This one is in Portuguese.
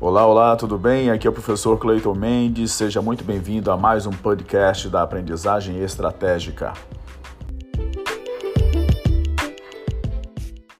Olá, olá, tudo bem? Aqui é o professor Cleiton Mendes. Seja muito bem-vindo a mais um podcast da aprendizagem estratégica.